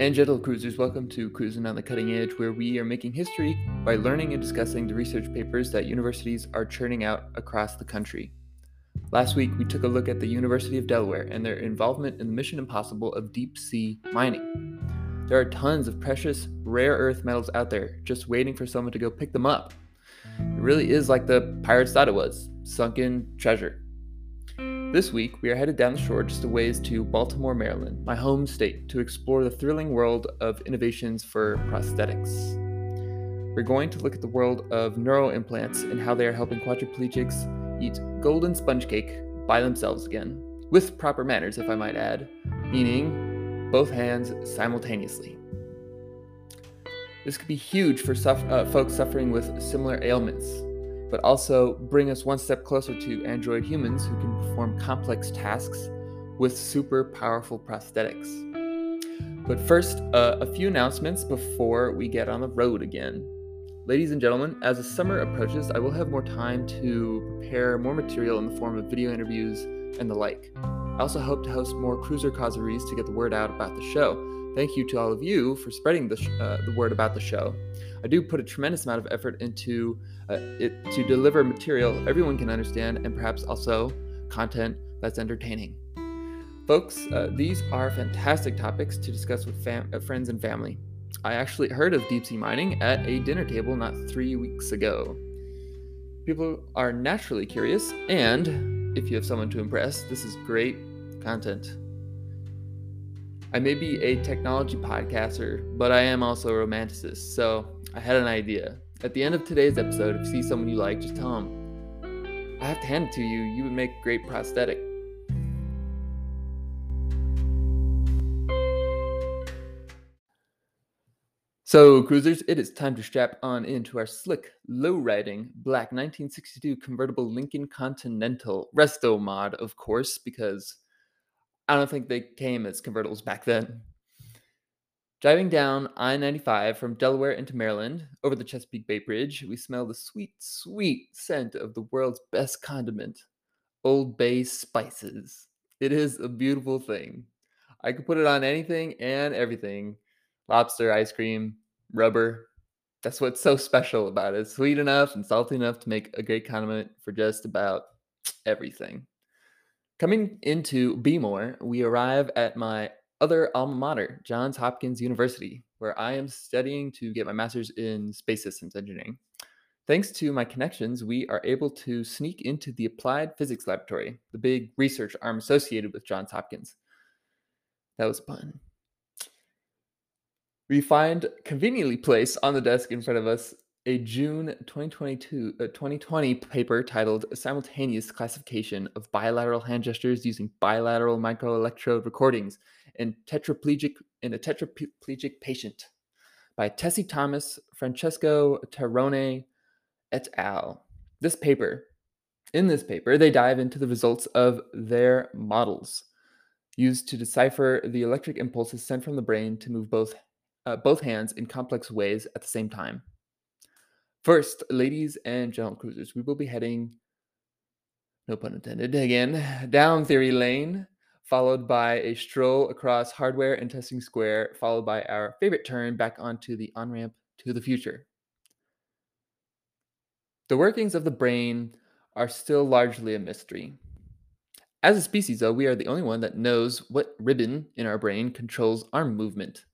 and gentle cruisers, welcome to Cruising on the Cutting Edge, where we are making history by learning and discussing the research papers that universities are churning out across the country. Last week, we took a look at the University of Delaware and their involvement in the mission impossible of deep sea mining. There are tons of precious, rare earth metals out there just waiting for someone to go pick them up. It really is like the pirates thought it was sunken treasure. This week, we are headed down the shore just a ways to Baltimore, Maryland, my home state, to explore the thrilling world of innovations for prosthetics. We're going to look at the world of neuroimplants and how they are helping quadriplegics eat golden sponge cake by themselves again, with proper manners, if I might add, meaning both hands simultaneously. This could be huge for uh, folks suffering with similar ailments, but also bring us one step closer to android humans who can perform complex tasks with super powerful prosthetics. But first, uh, a few announcements before we get on the road again. Ladies and gentlemen, as the summer approaches, I will have more time to prepare more material in the form of video interviews and the like. I also hope to host more cruiser causeries to get the word out about the show. Thank you to all of you for spreading the, sh- uh, the word about the show. I do put a tremendous amount of effort into uh, it to deliver material everyone can understand and perhaps also content that's entertaining. Folks, uh, these are fantastic topics to discuss with fam- uh, friends and family. I actually heard of deep sea mining at a dinner table not three weeks ago. People are naturally curious, and if you have someone to impress, this is great content. I may be a technology podcaster, but I am also a romanticist, so I had an idea. At the end of today's episode, if you see someone you like, just tell them, I have to hand it to you, you would make a great prosthetic. So, cruisers, it is time to strap on into our slick, low riding, black 1962 convertible Lincoln Continental Resto mod, of course, because I don't think they came as convertibles back then. Driving down I 95 from Delaware into Maryland over the Chesapeake Bay Bridge, we smell the sweet, sweet scent of the world's best condiment, Old Bay spices. It is a beautiful thing. I could put it on anything and everything lobster, ice cream, rubber. That's what's so special about it. It's sweet enough and salty enough to make a great condiment for just about everything. Coming into Bmore, we arrive at my other alma mater, Johns Hopkins University, where I am studying to get my master's in space systems engineering. Thanks to my connections, we are able to sneak into the Applied Physics Laboratory, the big research arm associated with Johns Hopkins. That was fun. We find conveniently placed on the desk in front of us a June 2022 uh, 2020 paper titled Simultaneous Classification of Bilateral Hand Gestures Using Bilateral Microelectrode Recordings in tetraplegic in a tetraplegic patient by Tessy Thomas, Francesco Tenore et al. This paper, in this paper, they dive into the results of their models used to decipher the electric impulses sent from the brain to move both uh, both hands in complex ways at the same time. First, ladies and gentle cruisers, we will be heading, no pun intended, again, down theory lane followed by a stroll across hardware and testing square, followed by our favorite turn back onto the on ramp to the future. The workings of the brain are still largely a mystery. As a species, though, we are the only one that knows what ribbon in our brain controls arm movement.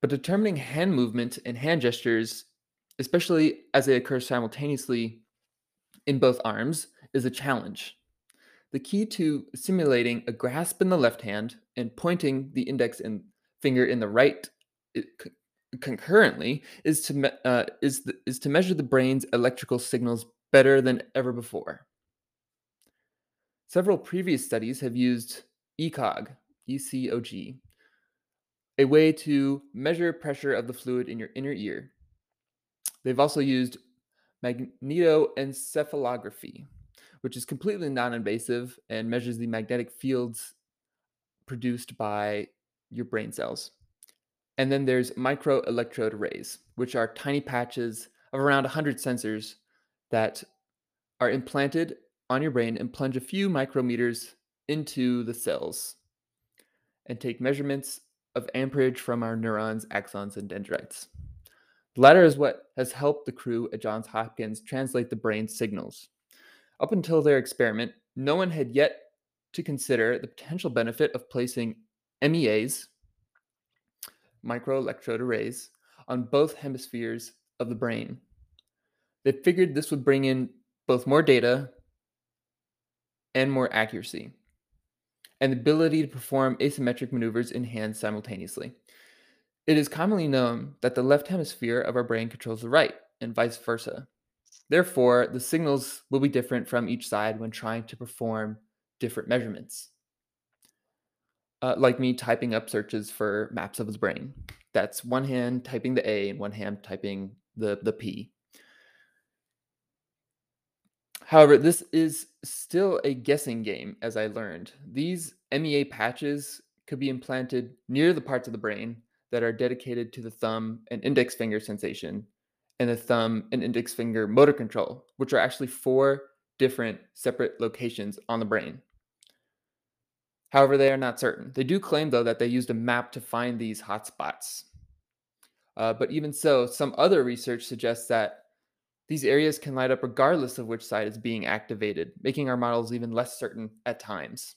But determining hand movement and hand gestures, especially as they occur simultaneously in both arms, is a challenge. The key to simulating a grasp in the left hand and pointing the index and finger in the right concurrently is to me- uh, is is to measure the brain's electrical signals better than ever before. Several previous studies have used ECOG, ECOG, a way to measure pressure of the fluid in your inner ear. They've also used magnetoencephalography, which is completely non invasive and measures the magnetic fields produced by your brain cells. And then there's microelectrode arrays, which are tiny patches of around 100 sensors that are implanted on your brain and plunge a few micrometers into the cells and take measurements of amperage from our neurons, axons, and dendrites. The latter is what has helped the crew at Johns Hopkins translate the brain's signals. Up until their experiment, no one had yet to consider the potential benefit of placing MEAs, microelectrode arrays, on both hemispheres of the brain. They figured this would bring in both more data and more accuracy, and the ability to perform asymmetric maneuvers in hands simultaneously. It is commonly known that the left hemisphere of our brain controls the right, and vice versa. Therefore, the signals will be different from each side when trying to perform different measurements. Uh, like me typing up searches for maps of his brain. That's one hand typing the A and one hand typing the, the P. However, this is still a guessing game, as I learned. These MEA patches could be implanted near the parts of the brain that are dedicated to the thumb and index finger sensation and the thumb and index finger motor control, which are actually four different separate locations on the brain. However, they are not certain. They do claim, though, that they used a map to find these hotspots. Uh, but even so, some other research suggests that these areas can light up regardless of which side is being activated, making our models even less certain at times.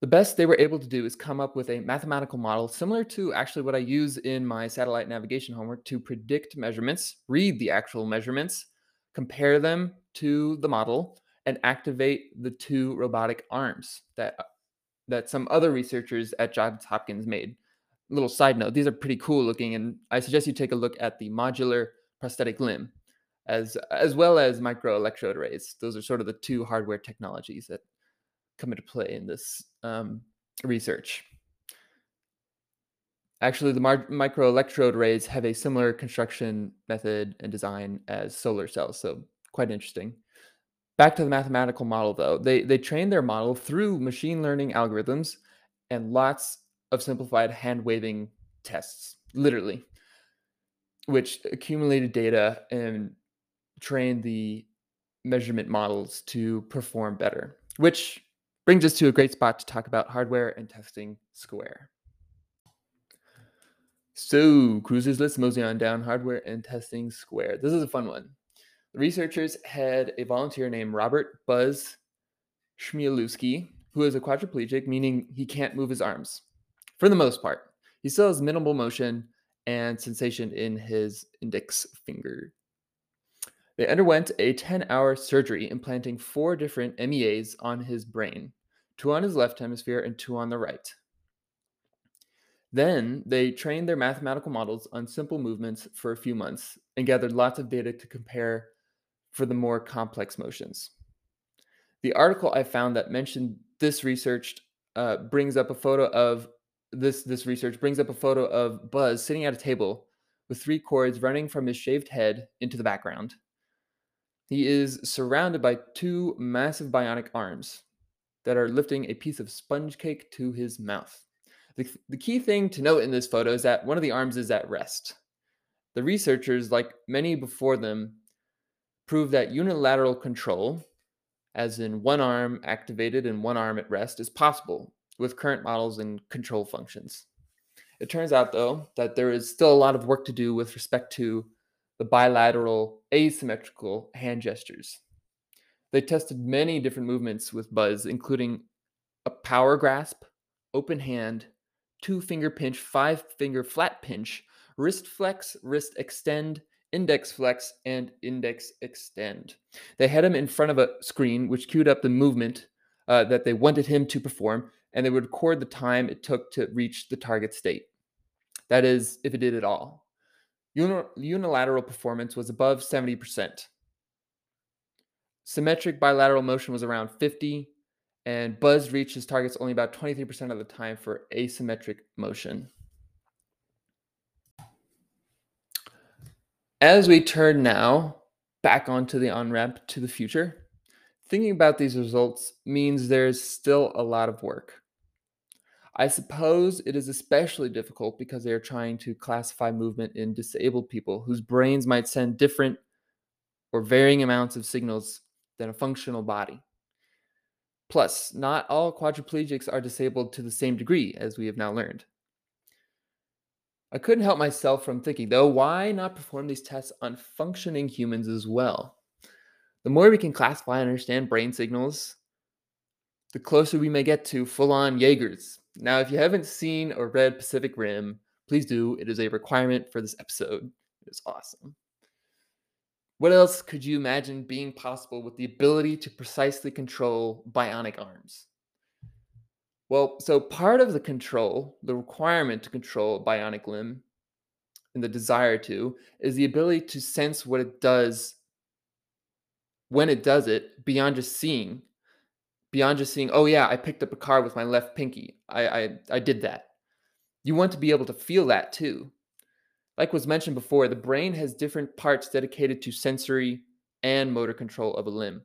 The best they were able to do is come up with a mathematical model similar to actually what I use in my satellite navigation homework to predict measurements, read the actual measurements, compare them to the model, and activate the two robotic arms that uh, that some other researchers at Johns Hopkins made. Little side note, these are pretty cool looking, and I suggest you take a look at the modular prosthetic limb, as as well as microelectrode arrays. Those are sort of the two hardware technologies that come into play in this um, research. Actually, the mar- microelectrode arrays have a similar construction method and design as solar cells, so quite interesting. Back to the mathematical model, though, they they trained their model through machine learning algorithms and lots of simplified hand waving tests, literally which accumulated data and trained the measurement models to perform better, which brings us to a great spot to talk about hardware and testing Square. So, cruisers, let's mosey on down hardware and testing Square. This is a fun one. The researchers had a volunteer named Robert Buzz Chmielewski, who is a quadriplegic, meaning he can't move his arms for the most part. He still has minimal motion, and sensation in his index finger. They underwent a 10 hour surgery implanting four different MEAs on his brain two on his left hemisphere and two on the right. Then they trained their mathematical models on simple movements for a few months and gathered lots of data to compare for the more complex motions. The article I found that mentioned this research uh, brings up a photo of this this research brings up a photo of Buzz sitting at a table with three cords running from his shaved head into the background. He is surrounded by two massive bionic arms that are lifting a piece of sponge cake to his mouth. The, the key thing to note in this photo is that one of the arms is at rest. The researchers, like many before them, proved that unilateral control, as in one arm activated and one arm at rest, is possible with current models and control functions. It turns out, though, that there is still a lot of work to do with respect to the bilateral asymmetrical hand gestures. They tested many different movements with Buzz, including a power grasp, open hand, two finger pinch, five finger flat pinch, wrist flex, wrist extend, index flex, and index extend. They had him in front of a screen which queued up the movement uh, that they wanted him to perform, and they would record the time it took to reach the target state. That is, if it did at all. unilateral performance was above 70%. Symmetric bilateral motion was around 50, and Buzz reached his targets only about 23% of the time for asymmetric motion. As we turn now back onto the on ramp to the future, Thinking about these results means there's still a lot of work. I suppose it is especially difficult because they are trying to classify movement in disabled people whose brains might send different or varying amounts of signals than a functional body. Plus, not all quadriplegics are disabled to the same degree, as we have now learned. I couldn't help myself from thinking, though, why not perform these tests on functioning humans as well? The more we can classify and understand brain signals, the closer we may get to full on Jaegers. Now, if you haven't seen or read Pacific Rim, please do. It is a requirement for this episode. It is awesome. What else could you imagine being possible with the ability to precisely control bionic arms? Well, so part of the control, the requirement to control a bionic limb, and the desire to, is the ability to sense what it does when it does it beyond just seeing. Beyond just seeing, oh yeah, I picked up a car with my left pinky. I I, I did that. You want to be able to feel that too. Like was mentioned before, the brain has different parts dedicated to sensory and motor control of a limb.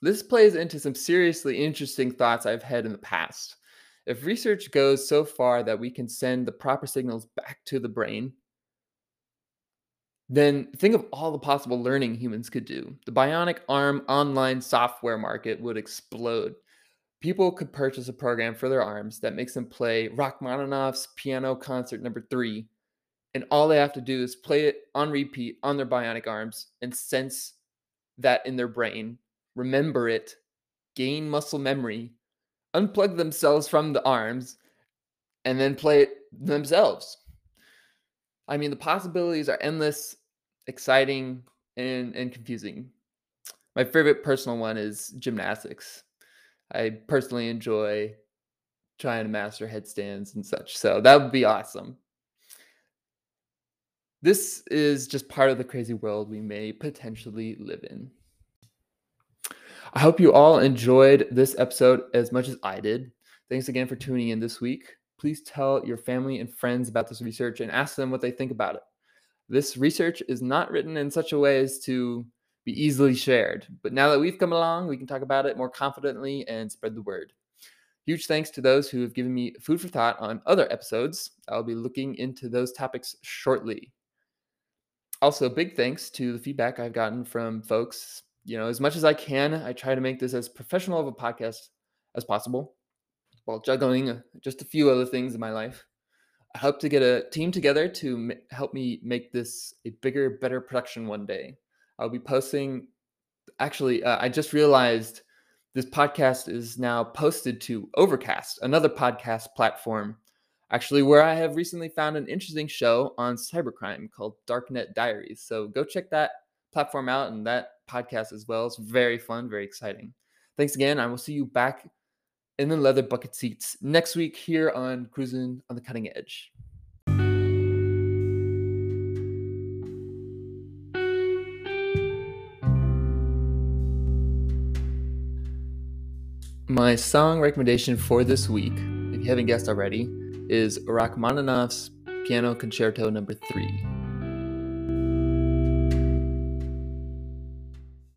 This plays into some seriously interesting thoughts I've had in the past. If research goes so far that we can send the proper signals back to the brain, then think of all the possible learning humans could do. The bionic arm online software market would explode. People could purchase a program for their arms that makes them play Rachmaninoff's Piano Concert Number Three and all they have to do is play it on repeat on their bionic arms and sense that in their brain, remember it, gain muscle memory, unplug themselves from the arms, and then play it themselves. I mean, the possibilities are endless, exciting, and, and confusing. My favorite personal one is gymnastics. I personally enjoy trying to master headstands and such. So that would be awesome. This is just part of the crazy world we may potentially live in. I hope you all enjoyed this episode as much as I did. Thanks again for tuning in this week. Please tell your family and friends about this research and ask them what they think about it. This research is not written in such a way as to be easily shared, but now that we've come along, we can talk about it more confidently and spread the word. Huge thanks to those who have given me food for thought on other episodes. I'll be looking into those topics shortly also, big thanks to the feedback I've gotten from folks. You know, as much as I can, I try to make this as professional of a podcast as possible while juggling uh, just a few other things in my life. I hope to get a team together to m- help me make this a bigger, better production one day. I'll be posting. Actually, uh, I just realized this podcast is now posted to Overcast, another podcast platform actually where I have recently found an interesting show on cybercrime called Darknet Diaries. So go check that platform out and that podcast as well. It's very fun, very exciting. Thanks again. I will see you back in the leather bucket seats next week here on Cruising on the Cutting Edge. My song recommendation for this week, if you haven't guessed already, is Rachmaninoff's Piano Concerto Number. 3.